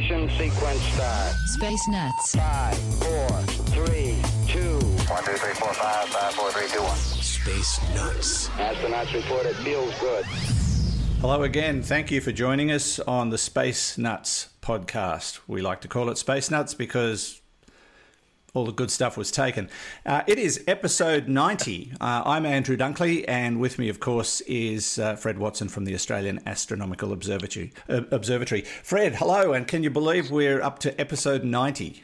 10, 9, ignition sequence start. Space Nuts. 5, 4, 3, 2, 1, 2, 3, 4, 5, 5, 4, 3, 2, 1. Space Nuts. Astronauts report it feels good. Hello again. Thank you for joining us on the Space Nuts podcast. We like to call it Space Nuts because all the good stuff was taken. Uh, it is episode 90. Uh, I'm Andrew Dunkley, and with me, of course, is uh, Fred Watson from the Australian Astronomical Observatory. Uh, Observatory. Fred, hello, and can you believe we're up to episode 90?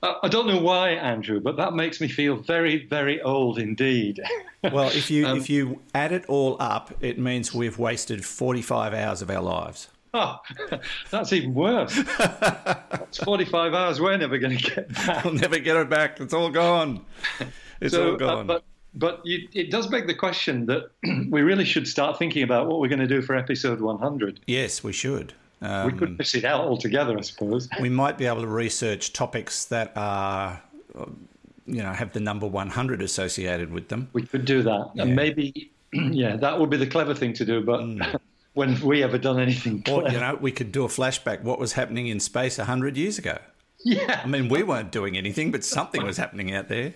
Uh, I don't know why, Andrew, but that makes me feel very, very old indeed. Well, if you Um, if you add it all up, it means we've wasted 45 hours of our lives. Oh, that's even worse. It's 45 hours we're never going to get back. I'll never get it back. It's all gone. It's all uh, gone. but but you, it does beg the question that we really should start thinking about what we're going to do for episode 100. yes, we should. Um, we could miss it out altogether, I suppose. we might be able to research topics that are, uh, you know, have the number 100 associated with them. We could do that. Yeah. And maybe, yeah, that would be the clever thing to do. But when have we ever done anything Or, clever? you know, we could do a flashback what was happening in space 100 years ago. yeah. I mean, we weren't doing anything, but something was happening out there.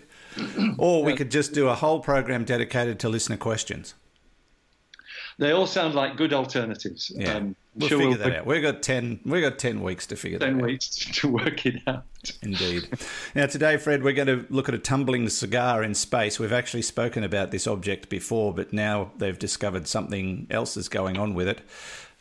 Or we could just do a whole program dedicated to listener questions. They all sound like good alternatives. Yeah, Um, we'll sure figure we'll that out. We've got ten. We've got ten weeks to figure 10 that out. weeks to work it out. Indeed. Now, today, Fred, we're going to look at a tumbling cigar in space. We've actually spoken about this object before, but now they've discovered something else is going on with it.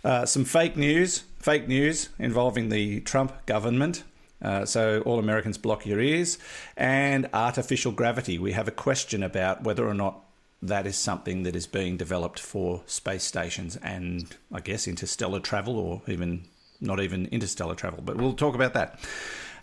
Uh, some fake news, fake news involving the Trump government. Uh, so, all Americans block your ears. And artificial gravity. We have a question about whether or not that is something that is being developed for space stations and, I guess, interstellar travel or even not even interstellar travel. But we'll talk about that.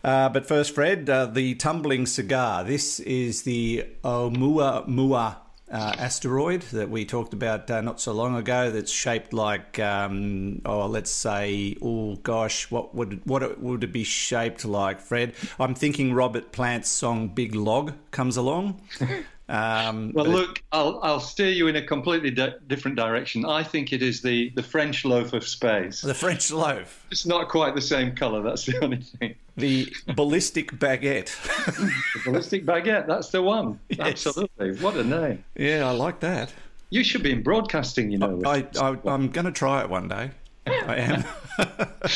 Uh, but first, Fred, uh, the tumbling cigar. This is the Oumuamua uh, asteroid that we talked about uh, not so long ago. That's shaped like, um, oh, let's say, oh gosh, what would what it, would it be shaped like, Fred? I'm thinking Robert Plant's song "Big Log" comes along. Um, Well, look, I'll, I'll steer you in a completely di- different direction. I think it is the, the French loaf of space. the French loaf, It's not quite the same colour, that's the only thing. the ballistic baguette. The ballistic baguette, that's the one. Yes. Absolutely. What a name. yeah, I like that. You should be in broadcasting, you know. I, I, I'm going to try it one day. I am.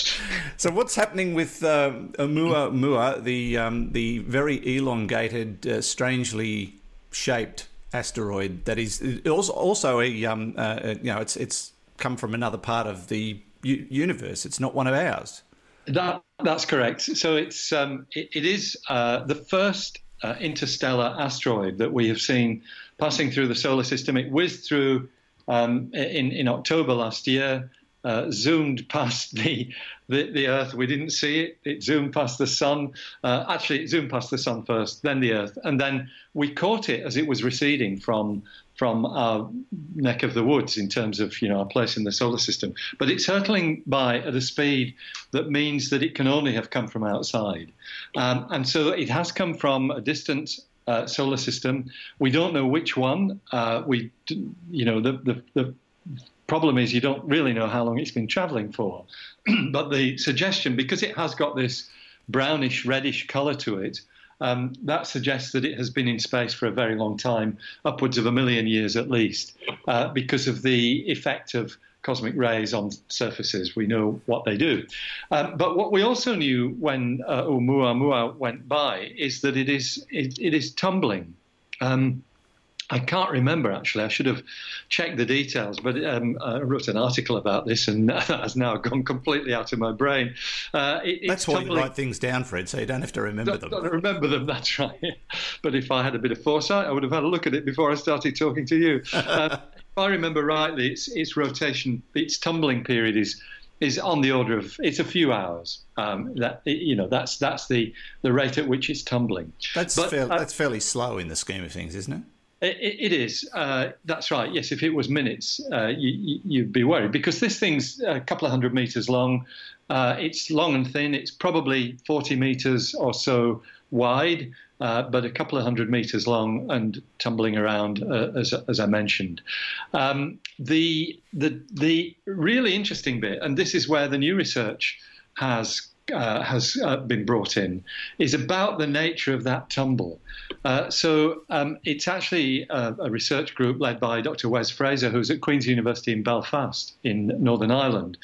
so, what's happening with um, Oumuamua, the um, the very elongated, uh, strangely shaped asteroid that is also a um, uh, uh, you know it's it's come from another part of the u- universe. It's not one of ours. That That's correct. So it's um, it, it is uh, the first uh, interstellar asteroid that we have seen passing through the solar system. It whizzed through um, in in October last year. Uh, zoomed past the, the, the Earth. We didn't see it. It zoomed past the Sun. Uh, actually, it zoomed past the Sun first, then the Earth, and then we caught it as it was receding from from our neck of the woods in terms of you know our place in the solar system. But it's hurtling by at a speed that means that it can only have come from outside, um, and so it has come from a distant uh, solar system. We don't know which one. Uh, we, you know, the, the, the problem is you don't really know how long it's been traveling for. but the suggestion, because it has got this brownish reddish color to it, um, that suggests that it has been in space for a very long time, upwards of a million years at least, uh, because of the effect of cosmic rays on surfaces. We know what they do. Um, but what we also knew when uh, Oumuamua went by is that it is it, it is tumbling. Um, I can't remember actually. I should have checked the details, but um, I wrote an article about this, and that has now gone completely out of my brain. Uh, it, that's why tumbling. you write things down, Fred, so you don't have to remember don't, them. Don't remember them. That's right. but if I had a bit of foresight, I would have had a look at it before I started talking to you. Uh, if I remember rightly, its, its rotation, its tumbling period is is on the order of it's a few hours. Um, that you know that's that's the the rate at which it's tumbling. That's but, fair, uh, that's fairly slow in the scheme of things, isn't it? It, it is. Uh, that's right. Yes, if it was minutes, uh, you, would be worried because this thing's a couple of hundred meters long. Uh, it's long and thin. It's probably 40 meters or so wide, uh, but a couple of hundred meters long and tumbling around, uh, as, as I mentioned. Um, the, the, the really interesting bit, and this is where the new research has uh, has uh, been brought in is about the nature of that tumble. Uh, so um, it's actually a, a, research group led by Dr. Wes Fraser, who's at Queen's University in Belfast in Northern Ireland.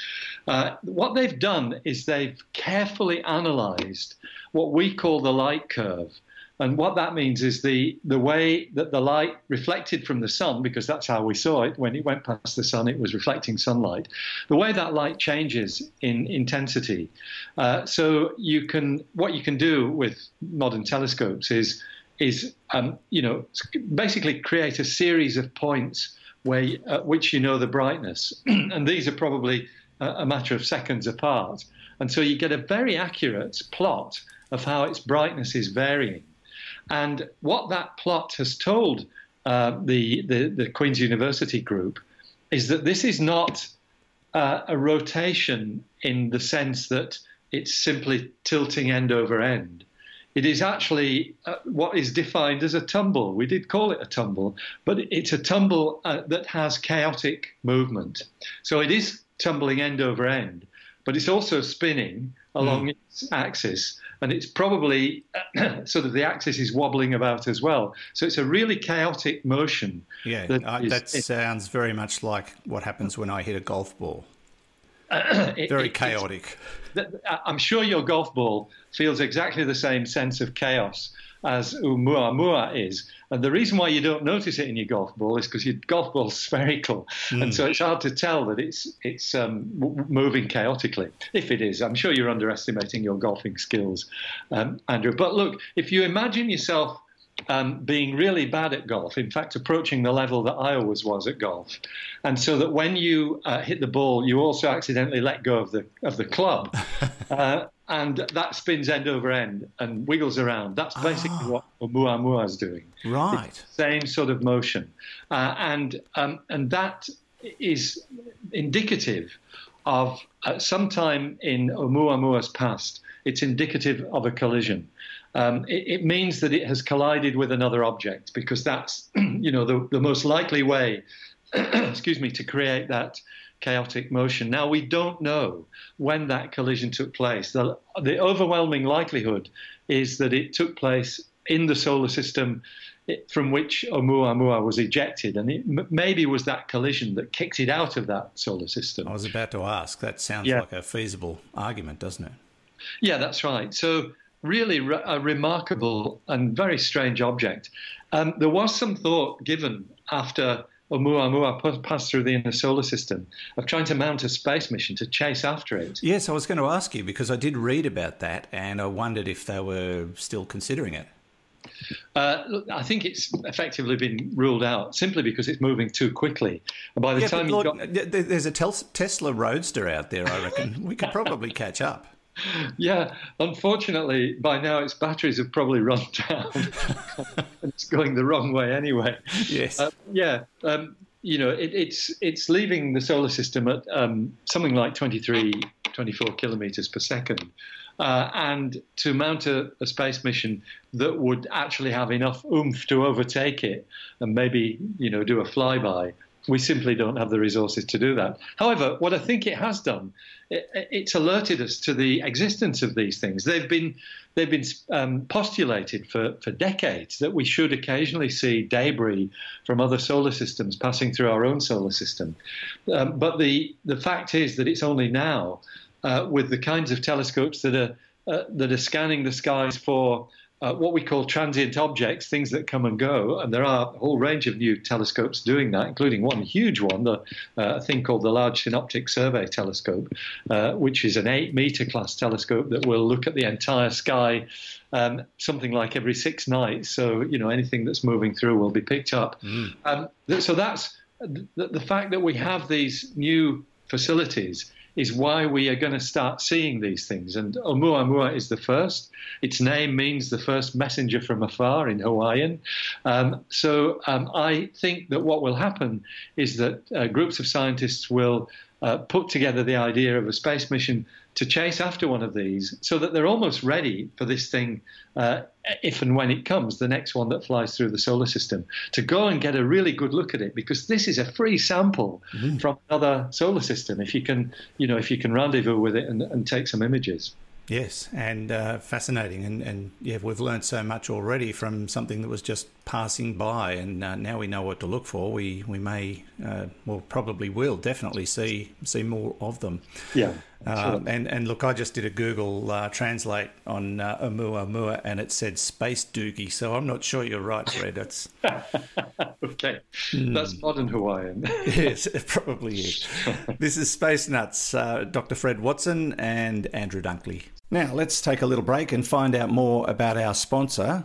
Uh, what they've done is they've carefully analysed what we call the light curve and what that means is the, the way that the light reflected from the sun, because that's how we saw it when it went past the sun, it was reflecting sunlight. The way that light changes in intensity. Uh, so you can what you can do with modern telescopes is is um, you know basically create a series of points where at which you know the brightness, and these are probably a, a matter of seconds apart, and so you get a very accurate plot of how its brightness is varying. And what that plot has told uh, the, the, the, Queen's University group is that this is not uh, a rotation in the sense that it's simply tilting end over end. It is actually uh, what is defined as a tumble. We did call it a tumble, but it's a tumble uh, that has chaotic movement. So it is tumbling end over end, but it's also spinning along mm. its axis and it's probably sort of the axis is wobbling about as well. So it's a really chaotic motion. Yeah, that, uh, is, that sounds very much like what happens when I hit a golf ball. it, very chaotic. I'm sure your golf ball feels exactly the same sense of chaos as Oumuamua is. And the reason why you don't notice it in your golf ball is because your golf ball's spherical, mm. and so it's hard to tell that it's it's um, moving chaotically. If it is, I'm sure you're underestimating your golfing skills, um, Andrew. But look, if you imagine yourself um, being really bad at golf, in fact, approaching the level that I always was at golf, and so that when you uh, hit the ball, you also accidentally let go of the of the club, uh, and that spins end over end and wiggles around. That's basically oh. what Oumuamua is doing. Right. same sort of motion, uh, and um, and that is indicative of uh, sometime in Oumuamua's past. It's indicative of a collision. Um, it, it, means that it has collided with another object because that's, you know, the, the most likely way, excuse me, to create that chaotic motion. Now, we don't know when that collision took place. The, the overwhelming likelihood is that it took place in the solar system from which Oumuamua was ejected, and it m- maybe was that collision that kicked it out of that solar system. I was about to ask. That sounds yeah. like a feasible argument, doesn't it? Yeah, that's right. So, really, re- a remarkable and very strange object. Um, there was some thought given after Oumuamua passed through the inner solar system, of trying to mount a space mission to chase after it. Yes, I was going to ask you because I did read about that and I wondered if they were still considering it. Uh, look, I think it's effectively been ruled out simply because it's moving too quickly. And by the Yeah, time you got, th- th- there's a tel- Tesla Roadster out there, I reckon. we could probably catch up. yeah, unfortunately, by now its batteries have probably run down. it's going the wrong way anyway. Yes. Uh, yeah, um, you know, it, it's it's leaving the solar system at um, something like 23, 24 kilometers per second. Uh, and to mount a, a space mission that would actually have enough oomph to overtake it and maybe, you know, do a flyby, we simply don't have the resources to do that. However, what I think it has done, it, it's alerted us to the existence of these things. They've been they've been um, postulated for, for decades that we should occasionally see debris from other solar systems passing through our own solar system. Um, but the the fact is that it's only now, uh, with the kinds of telescopes that are uh, that are scanning the skies for uh, what we call transient objects, things that come and go. And there are a whole range of new telescopes doing that, including one huge one, the uh, thing called the Large Synoptic Survey Telescope, uh, which is an eight meter class telescope that will look at the entire sky. Um, something like every six nights, so you know anything that's moving through will be picked up. Um, th- so that's the, the fact that we have these new facilities is why we are going to start seeing these things. And Oumuamua is the first. Its name means the first messenger from afar in Hawaiian. Um, so um, I think that what will happen is that uh, groups of scientists will uh, put together the idea of a space mission to chase after one of these so that they're almost ready for this thing uh, if and when it comes, the next one that flies through the solar system, to go and get a really good look at it because this is a free sample from another solar system. If you can, you know, if you can rendezvous with it and, and take some images. Yes, and uh, fascinating. And, and yeah, we've learned so much already from something that was just passing by, and uh, now we know what to look for. We we may, uh, well, probably will definitely see see more of them. Yeah. Uh, and and look, I just did a Google uh, translate on uh, Oumuamua, and it said space doogie. So I'm not sure you're right, Fred. That's okay, that's modern Hawaiian. yes, it probably is. this is Space Nuts, uh, Dr. Fred Watson and Andrew Dunkley. Now, let's take a little break and find out more about our sponsor,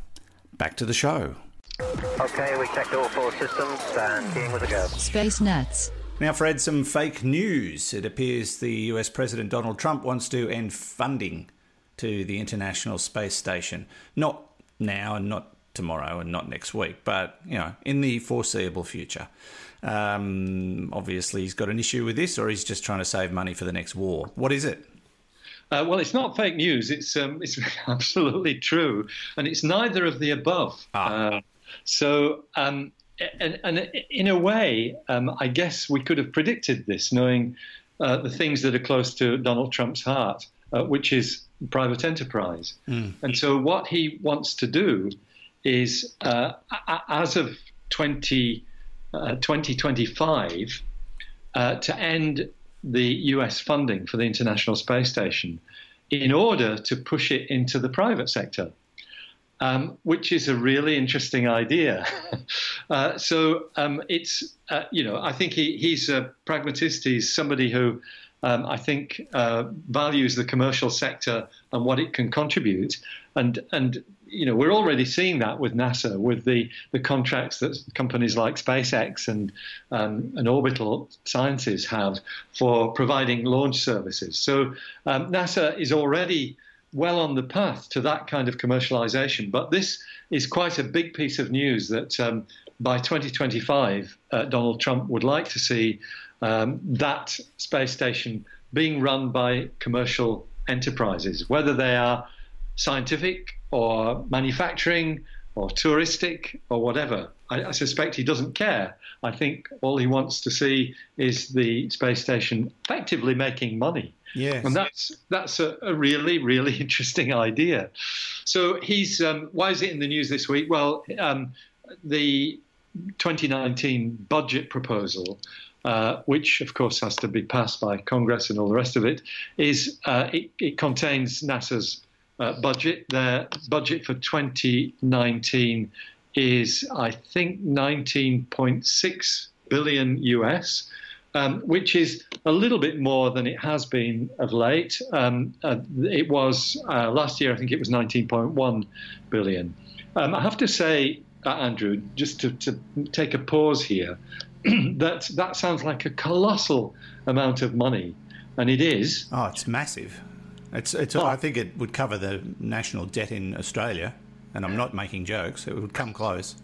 back to the show. Okay, we checked all four systems and keying with a go. Space Nuts. Now, Fred, some fake news. It appears the US President Donald Trump wants to end funding to the International Space Station. Not now and not tomorrow and not next week, but you know, in the foreseeable future. Um, obviously, he's got an issue with this, or he's just trying to save money for the next war. What is it? Uh, well, it's not fake news. It's um, it's absolutely true, and it's neither of the above. Ah. Uh, so, um, and, and, in a way, um, I guess we could have predicted this, knowing uh, the things that are close to Donald Trump's heart, uh, which is private enterprise. And so, what he wants to do is, uh, as of 20, uh, 2025, uh, to end the US funding for the International Space Station in order to push it into the private sector. Um, which is a really interesting idea. uh, so um, it's, uh, you know, I think he, he's a pragmatist. He's somebody who um, I think uh, values the commercial sector and what it can contribute. And and you know, we're already seeing that with NASA, with the, the contracts that companies like SpaceX and um, and Orbital Sciences have for providing launch services. So um, NASA is already well on the path to that kind of commercialization. But this is quite a big piece of news that um, by 2025, uh, Donald Trump would like to see um, that space station being run by commercial enterprises, whether they are scientific or manufacturing or touristic or whatever. I, I, suspect he doesn't care. I think all he wants to see is the space station effectively making money. Yes. And that's that's a, a really really interesting idea. So he's um, why is it in the news this week? Well, um, the 2019 budget proposal. Uh, which of course has to be passed by Congress and all the rest of it, is uh, it, it, contains NASA's uh, budget. Their budget for 2019 is, I think, 19.6 billion US, um, which is a little bit more than it has been of late. Um, uh, it was uh, last year, I think it was 19.1 billion. Um, I have to say, uh, Andrew, just to, to take a pause here, that that sounds like a colossal amount of money, and it is. Oh, it's massive. It's, it's. I think it would cover the national debt in Australia, and I'm not making jokes. It would come close.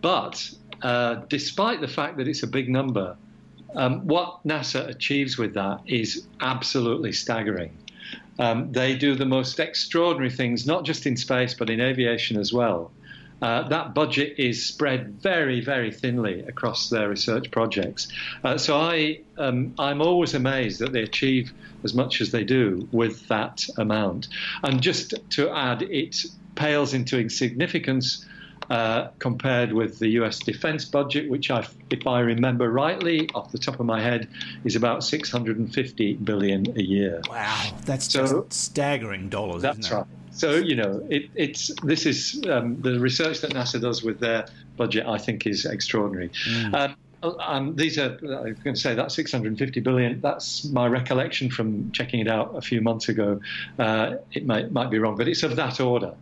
But uh, despite the fact that it's a big number, um, what NASA achieves with that is absolutely staggering. Um, they do the most extraordinary things, not just in space, but in aviation as well. Uh, that budget is spread very, very thinly across their research projects. Uh, so I, um, I'm always amazed that they achieve as much as they do with that amount. And just to add, it pales into insignificance uh, compared with the US defense budget, which, I, if I remember rightly, off the top of my head, is about 650 billion a year. Wow, that's So- just staggering dollars. That's isn't it? right. So you know, it, it's this is um, the research that NASA does with their budget. I think is extraordinary. Um, um, these are I was going to say that 650 billion. That's my recollection from checking it out a few months ago. Uh, it might might be wrong, but it's of that order,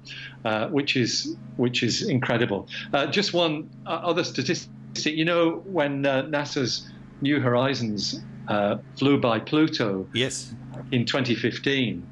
uh, which is which is incredible. Uh, just one uh, other statistic. You know, when uh, NASA's New Horizons uh, flew by Pluto Yes. in 2015,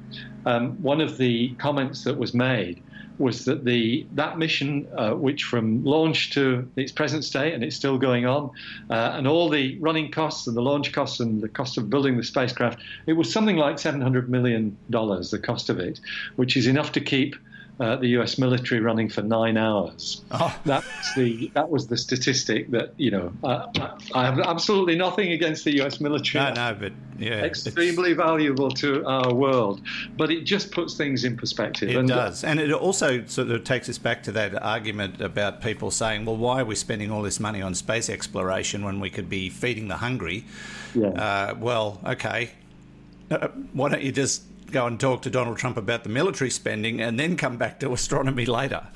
um, one of the comments that was made was that the that mission, uh, which from launch to its present state, and it's still going on, uh, and all the running costs and the launch costs and the cost of building the spacecraft, it was something like 700 million dollars, the cost of it, which is enough to keep. Uh, the U.S. military running for nine hours. Oh. That was the that was the statistic that you know. Uh, I, have absolutely nothing against the U.S. military No, no, but yeah, extremely valuable to our world, but it just puts things in perspective. It and does. And it also sort of takes us back to that argument about people saying, well, why are we spending all this money on space exploration when we could be feeding the hungry? Yeah. Uh, well, okay. Uh, why don't you just go and talk to Donald Trump about the military spending and then come back to astronomy later?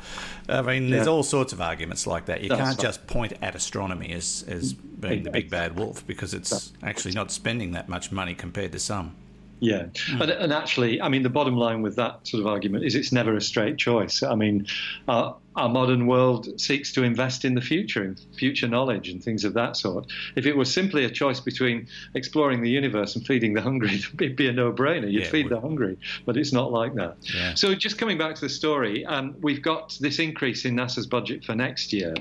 I mean, there's all sorts of arguments like that. You That's can't right. just point at astronomy as, as being the big bad wolf because it's actually not spending that much money compared to some. Yeah, and, and actually, I mean, the bottom line with that sort of argument is it's never a straight choice. I mean, uh, our modern world seeks to invest in the future, in future knowledge and things of that sort. If it was simply a choice between exploring the universe and feeding the hungry, it'd be a no-brainer. You'd Yeah, feed the hungry, but it's not like that. Yeah. So, just coming back to the story, um, we've got this increase in NASA's budget for next year,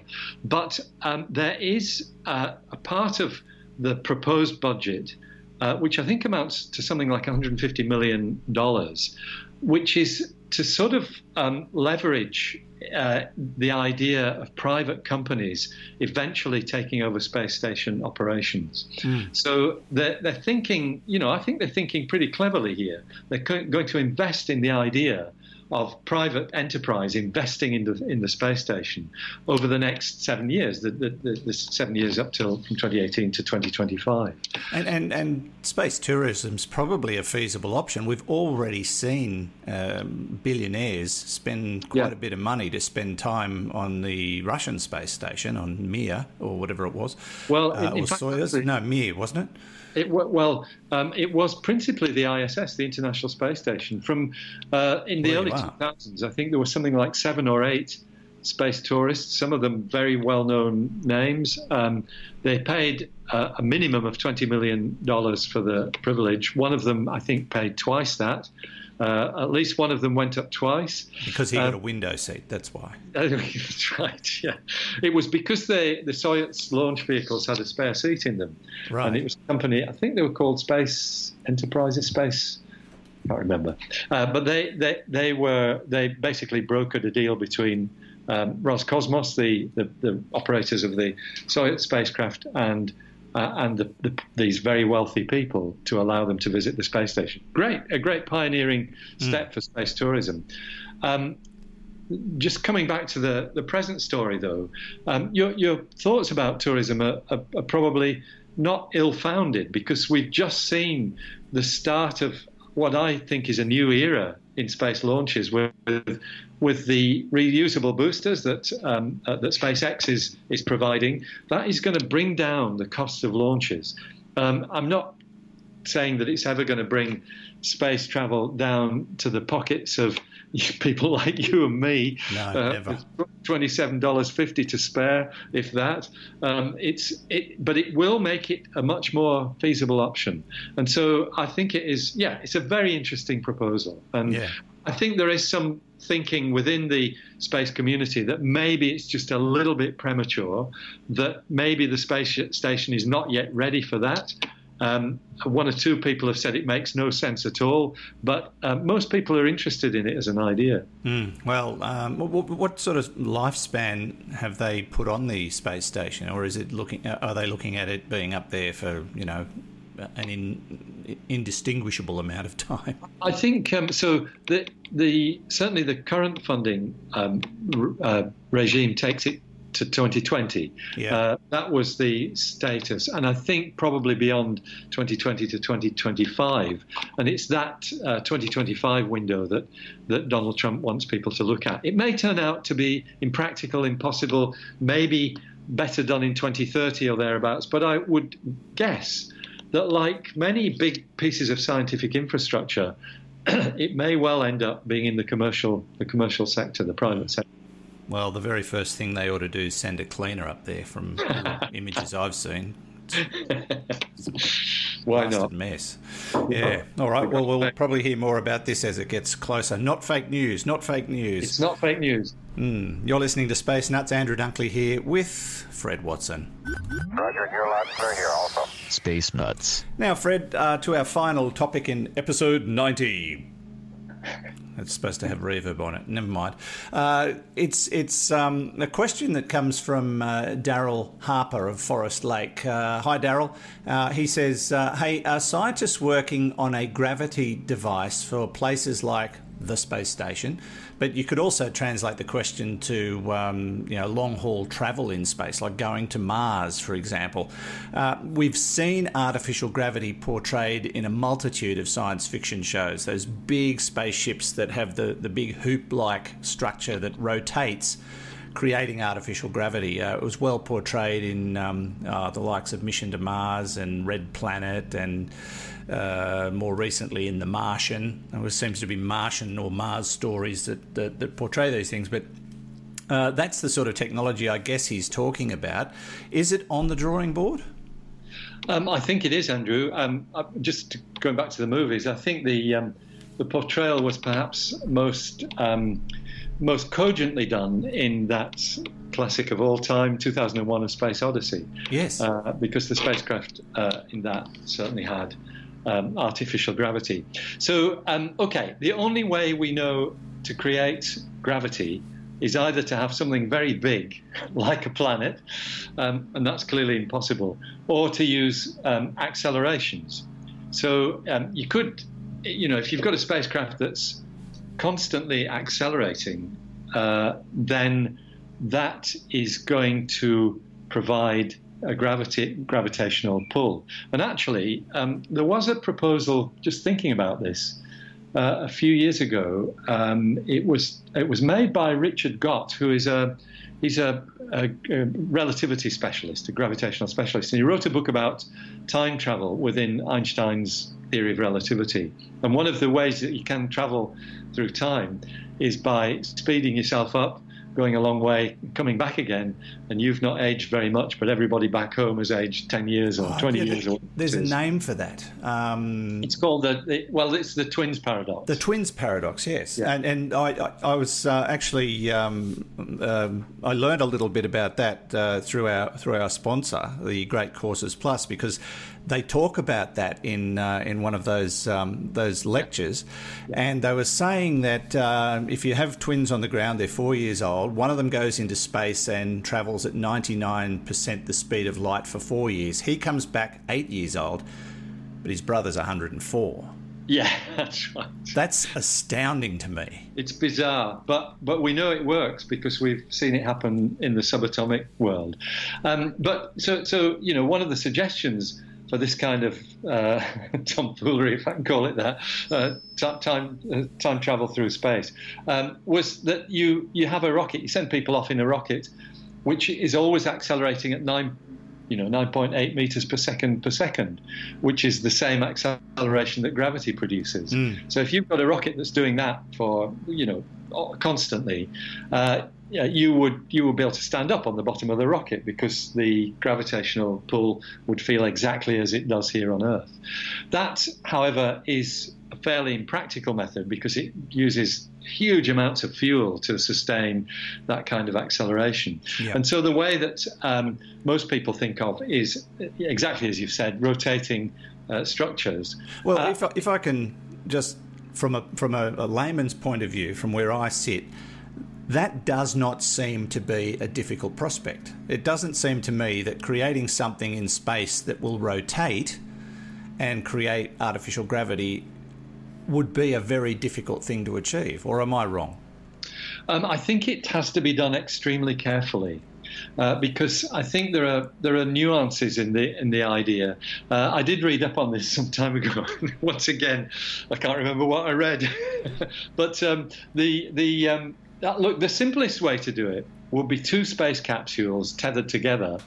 but um, there is uh, a part of the proposed budget, uh, which I think amounts to something like 150 million dollars, which is to sort of um, leverage uh, the idea of private companies eventually taking over space station operations. So they're, they're thinking, you know, I think they're thinking pretty cleverly here. They're co- going to invest in the idea of private enterprise investing in the in the space station over the next seven years, the, the, the, the seven years up till from 2018 to 2025. And, and, and space tourism's probably a feasible option. We've already seen um, billionaires spend quite Yeah. a bit of money to spend time on the Russian space station, on Mir, or whatever it was. Well, uh, in- in or fact, Soyuz. No, Mir, wasn't it? It, well, um, it was principally the ISS, the International Space Station. From uh, in the Well, early wow. 2000s, I think there was something like seven or eight space tourists. Some of them very well-known names. Um, they paid uh, a minimum of twenty million dollars for the privilege. One of them, I think, paid twice that. Uh, at least one of them went up twice. Because he got Um, a window seat, that's why. That's right. Yeah, it was because they, the Soyuz launch vehicles had a spare seat in them, Right. and it was a company. I think they were called Space Enterprises. Space. I can't remember, uh, but they, they they were they basically brokered a deal between um, Roscosmos, the, the the operators of the Soyuz spacecraft, and uh, and the, the, these very wealthy people to allow them to visit the space station. Great, a great pioneering step for space tourism. Um, just coming back to the, the present story, though, um, your, your thoughts about tourism are, are, are probably not ill founded because we've just seen the start of what I think is a new era in space launches with, with the reusable boosters that, um, uh, that SpaceX is, is providing. That is going to bring down the cost of launches. Um, I'm not saying that it's ever going to bring space travel down to the pockets of people like you and me. No, uh, never. Twenty-seven dollars fifty to spare, if that. Um, it's it, but it will make it a much more feasible option. And so I think it is. Yeah, it's a very interesting proposal, and Yeah. I think there is some thinking within the space community that maybe it's just a little bit premature, that maybe the space station is not yet ready for that. Um, one or two people have said it makes no sense at all, but uh, most people are interested in it as an idea. Well, um, what, what sort of lifespan have they put on the space station, or is it looking? uh, Are they looking at it being up there for you know an in, indistinguishable amount of time? I think um, so. The the certainly the current funding um, uh, regime takes it to 2020. Yeah. Uh, that was the status, and I think probably beyond 2020 to 2025, and it's that uh, 2025 window that that Donald Trump wants people to look at. It may turn out to be impractical, impossible, maybe better done in 2030 or thereabouts, but I would guess that, like many big pieces of scientific infrastructure, it may well end up being in the commercial the commercial sector, the private sector. Well, the very first thing they ought to do is send a cleaner up there from the images I've seen. Why not? mess. Yeah. All right. Well, we'll probably hear more about this as it gets closer. Not fake news. Not fake news. It's not fake news. You're listening to Space Nuts. Andrew Dunkley here with Fred Watson. Roger, you're loud, sir, here also. Space Nuts. Now, Fred, uh, to our final topic in episode 90. It's supposed to have reverb on it. Never mind. Uh, it's it's um, a question that comes from uh, Daryl Harper of Forest Lake. Uh, hi, Daryl. Uh, he says, uh, "Hey, are scientists working on a gravity device for places like the space station?" But you could also translate the question to um, you know long haul travel in space, like going to Mars, for example. Uh, we've seen artificial gravity portrayed in a multitude of science fiction shows. Those big spaceships that have the, the big hoop like structure that rotates creating artificial gravity. Uh, it was well portrayed in um, uh, the likes of Mission to Mars and Red Planet and uh, more recently in The Martian. There seems to be Martian or Mars stories that, that, that portray these things, but uh, that's the sort of technology I guess he's talking about. Is it on the drawing board? Um, I think it is, Andrew. Um, just going back to the movies, I think the um, the portrayal was perhaps most um, most cogently done in that classic of all time, 2001: A Space Odyssey. Yes, uh, because the spacecraft uh, in that certainly had um, artificial gravity. So, um, okay, the only way we know to create gravity is either to have something very big, like a planet, um, and that's clearly impossible, or to use um, accelerations. So um, you could, you know, if you've got a spacecraft that's constantly accelerating, uh, then that is going to provide a gravity, gravitational pull. And actually, um, there was a proposal, just thinking about this, uh, a few years ago. Um, it was it was made by Richard Gott, who is a he's a, a, a, relativity specialist, a gravitational specialist, and he wrote a book about time travel within Einstein's theory of relativity. And one of the ways that you can travel through time is by speeding yourself up going a long way, coming back again, and you've not aged very much, but everybody back home has aged 10 years or oh, 20 yeah, years. Or there's a name for that. Um, it's called the, the, well, it's the twins paradox. The twins paradox, yes. Yeah. And, and I, I, I was uh, actually, um, um, I learned a little bit about that uh, through our through our sponsor, the Great Courses Plus, because they talk about that in uh, in one of those um, those lectures, and they were saying that uh, if you have twins on the ground, they're four years old. One of them goes into space and travels at ninety nine percent the speed of light for four years. He comes back eight years old, but his brother's one hundred and four. Yeah, that's right. That's astounding to me. It's bizarre, but but we know it works because we've seen it happen in the subatomic world. Um, but so so you know one of the suggestions for this kind of uh, tomfoolery, if I can call it that, uh, time uh, time travel through space, um, was that you you have a rocket, you send people off in a rocket, which is always accelerating at nine. You know, 9.8 meters per second per second, which is the same acceleration that gravity produces. Mm. So if you've got a rocket that's doing that for, you know, constantly, uh, you would you would be able to stand up on the bottom of the rocket because the gravitational pull would feel exactly as it does here on Earth. That, however, is a fairly impractical method because it uses huge amounts of fuel to sustain that kind of acceleration. Yeah. And so the way that um, most people think of is exactly as you've said, rotating uh, structures. Well, uh, if, I, if I can just from a from a, a layman's point of view, from where I sit that does not seem to be a difficult prospect. It doesn't seem to me that creating something in space that will rotate and create artificial gravity would be a very difficult thing to achieve, or am I wrong? Um, I think it has to be done extremely carefully. Uh, because I think there are there are nuances in the in the idea. Uh, I did read up on this some time ago. Once again, I can't remember what I read, but um, the the um, that, look, the simplest way to do it would be two space capsules tethered together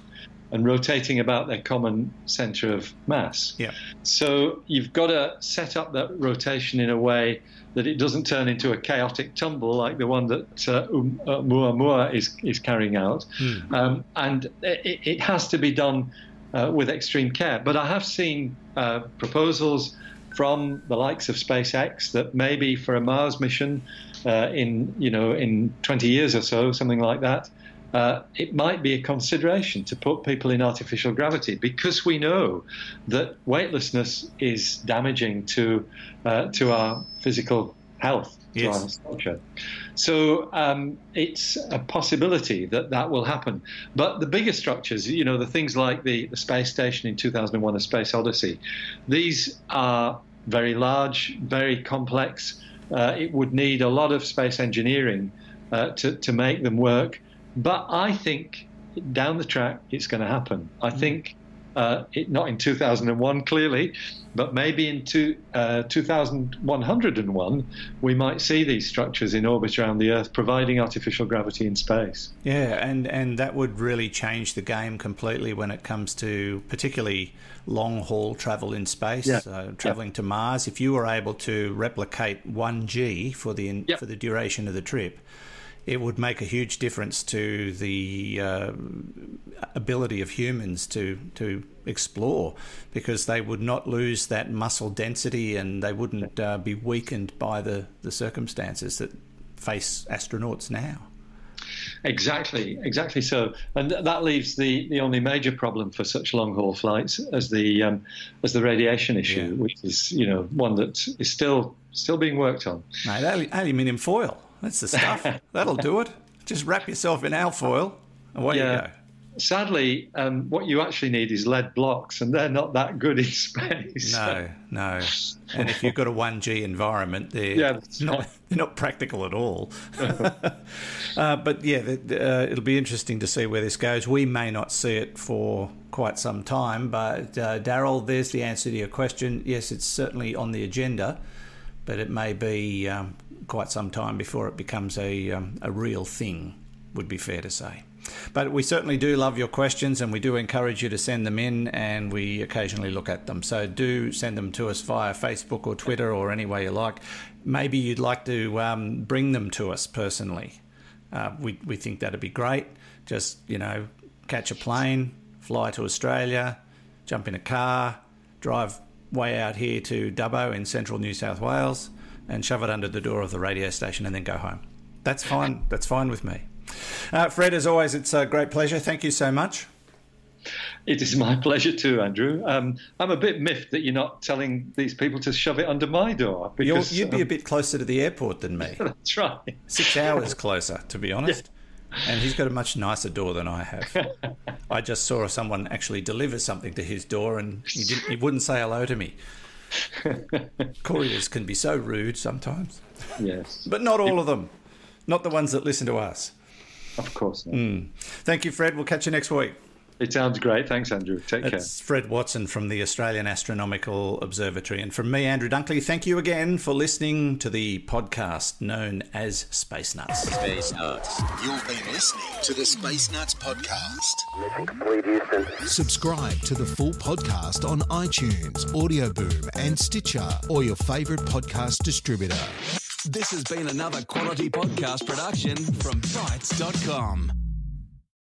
and rotating about their common center of mass. Yeah. So you've got to set up that rotation in a way that it doesn't turn into a chaotic tumble like the one that uh, um, uh, Oumuamua is, is carrying out. Hmm. Um, and it, it, has to be done uh, with extreme care. But I have seen uh, proposals from the likes of SpaceX that maybe for a Mars mission uh, in you know in 20 years or so, something like that, uh, it might be a consideration to put people in artificial gravity because we know that weightlessness is damaging to uh, to our physical health, to yes. our structure. So um, it's a possibility that that will happen. But the bigger structures, you know, the things like the, the space station in 2001: A Space Odyssey, these are very large, very complex. Uh, it would need a lot of space engineering uh, to, to make them work. But I think down the track it's going to happen. I mm. think Uh, it, not in 2001, clearly, but maybe in two, uh, 2101, we might see these structures in orbit around the Earth, providing artificial gravity in space. Yeah, and, and that would really change the game completely when it comes to particularly long haul travel in space, Yeah. uh, traveling to Mars. If you were able to replicate 1G for the, Yep. for the duration of the trip, it would make a huge difference to the uh, ability of humans to to explore because they would not lose that muscle density and they wouldn't uh, be weakened by the, the circumstances that face astronauts now. Exactly, exactly so, and th- that leaves the, the only major problem for such long haul flights as the um, as the radiation issue, Yeah. which is you know one that is still still being worked on. Alu- aluminium foil. That's the stuff. That'll do it. Just wrap yourself in alfoil. And away you Yeah. go. Sadly, um, what you actually need is lead blocks, and they're not that good in space. No, no. And if you've got a 1G environment, they're, Yeah, not, right. they're not practical at all. uh, but yeah, the, the, uh, it'll be interesting to see where this goes. We may not see it for quite some time, but uh, Daryl, there's the answer to your question. Yes, it's certainly on the agenda, but it may be um, quite some time before it becomes a, um, a real thing, would be fair to say. But we certainly do love your questions and we do encourage you to send them in and we occasionally look at them. So do send them to us via Facebook or Twitter or any way you like. Maybe you'd like to um, bring them to us personally. Uh, we, we think that'd be great. Just, you know, catch a plane, fly to Australia, jump in a car, drive way out here to Dubbo in central New South Wales and shove it under the door of the radio station and then go home. That's fine. That's fine with me. Uh, Fred, as always, it's a great pleasure. Thank you so much. It is my pleasure too, Andrew. Um, I'm a bit miffed that you're not telling these people to shove it under my door. Because, you'd be a um, bit closer to the airport than me. That's right. Six hours closer, to be honest. And he's got a much nicer door than I have. I just saw someone actually deliver something to his door, and he, didn't, he wouldn't say hello to me. Couriers can be so rude sometimes, Yes, but not all of them. Not the ones that listen to us. of course. not. Mm. Thank you, Fred. We'll catch you next week. It sounds great. Thanks, Andrew. Take care. It's Fred Watson from the Australian Astronomical Observatory. And from me, Andrew Dunkley, thank you again for listening to the podcast known as Space Nuts. Space Nuts. You've been listening to the Space Nuts podcast. Mission complete, Houston. Subscribe to the full podcast on iTunes, Audioboom, and Stitcher, or your favourite podcast distributor. This has been another quality podcast production from Bitesz.com.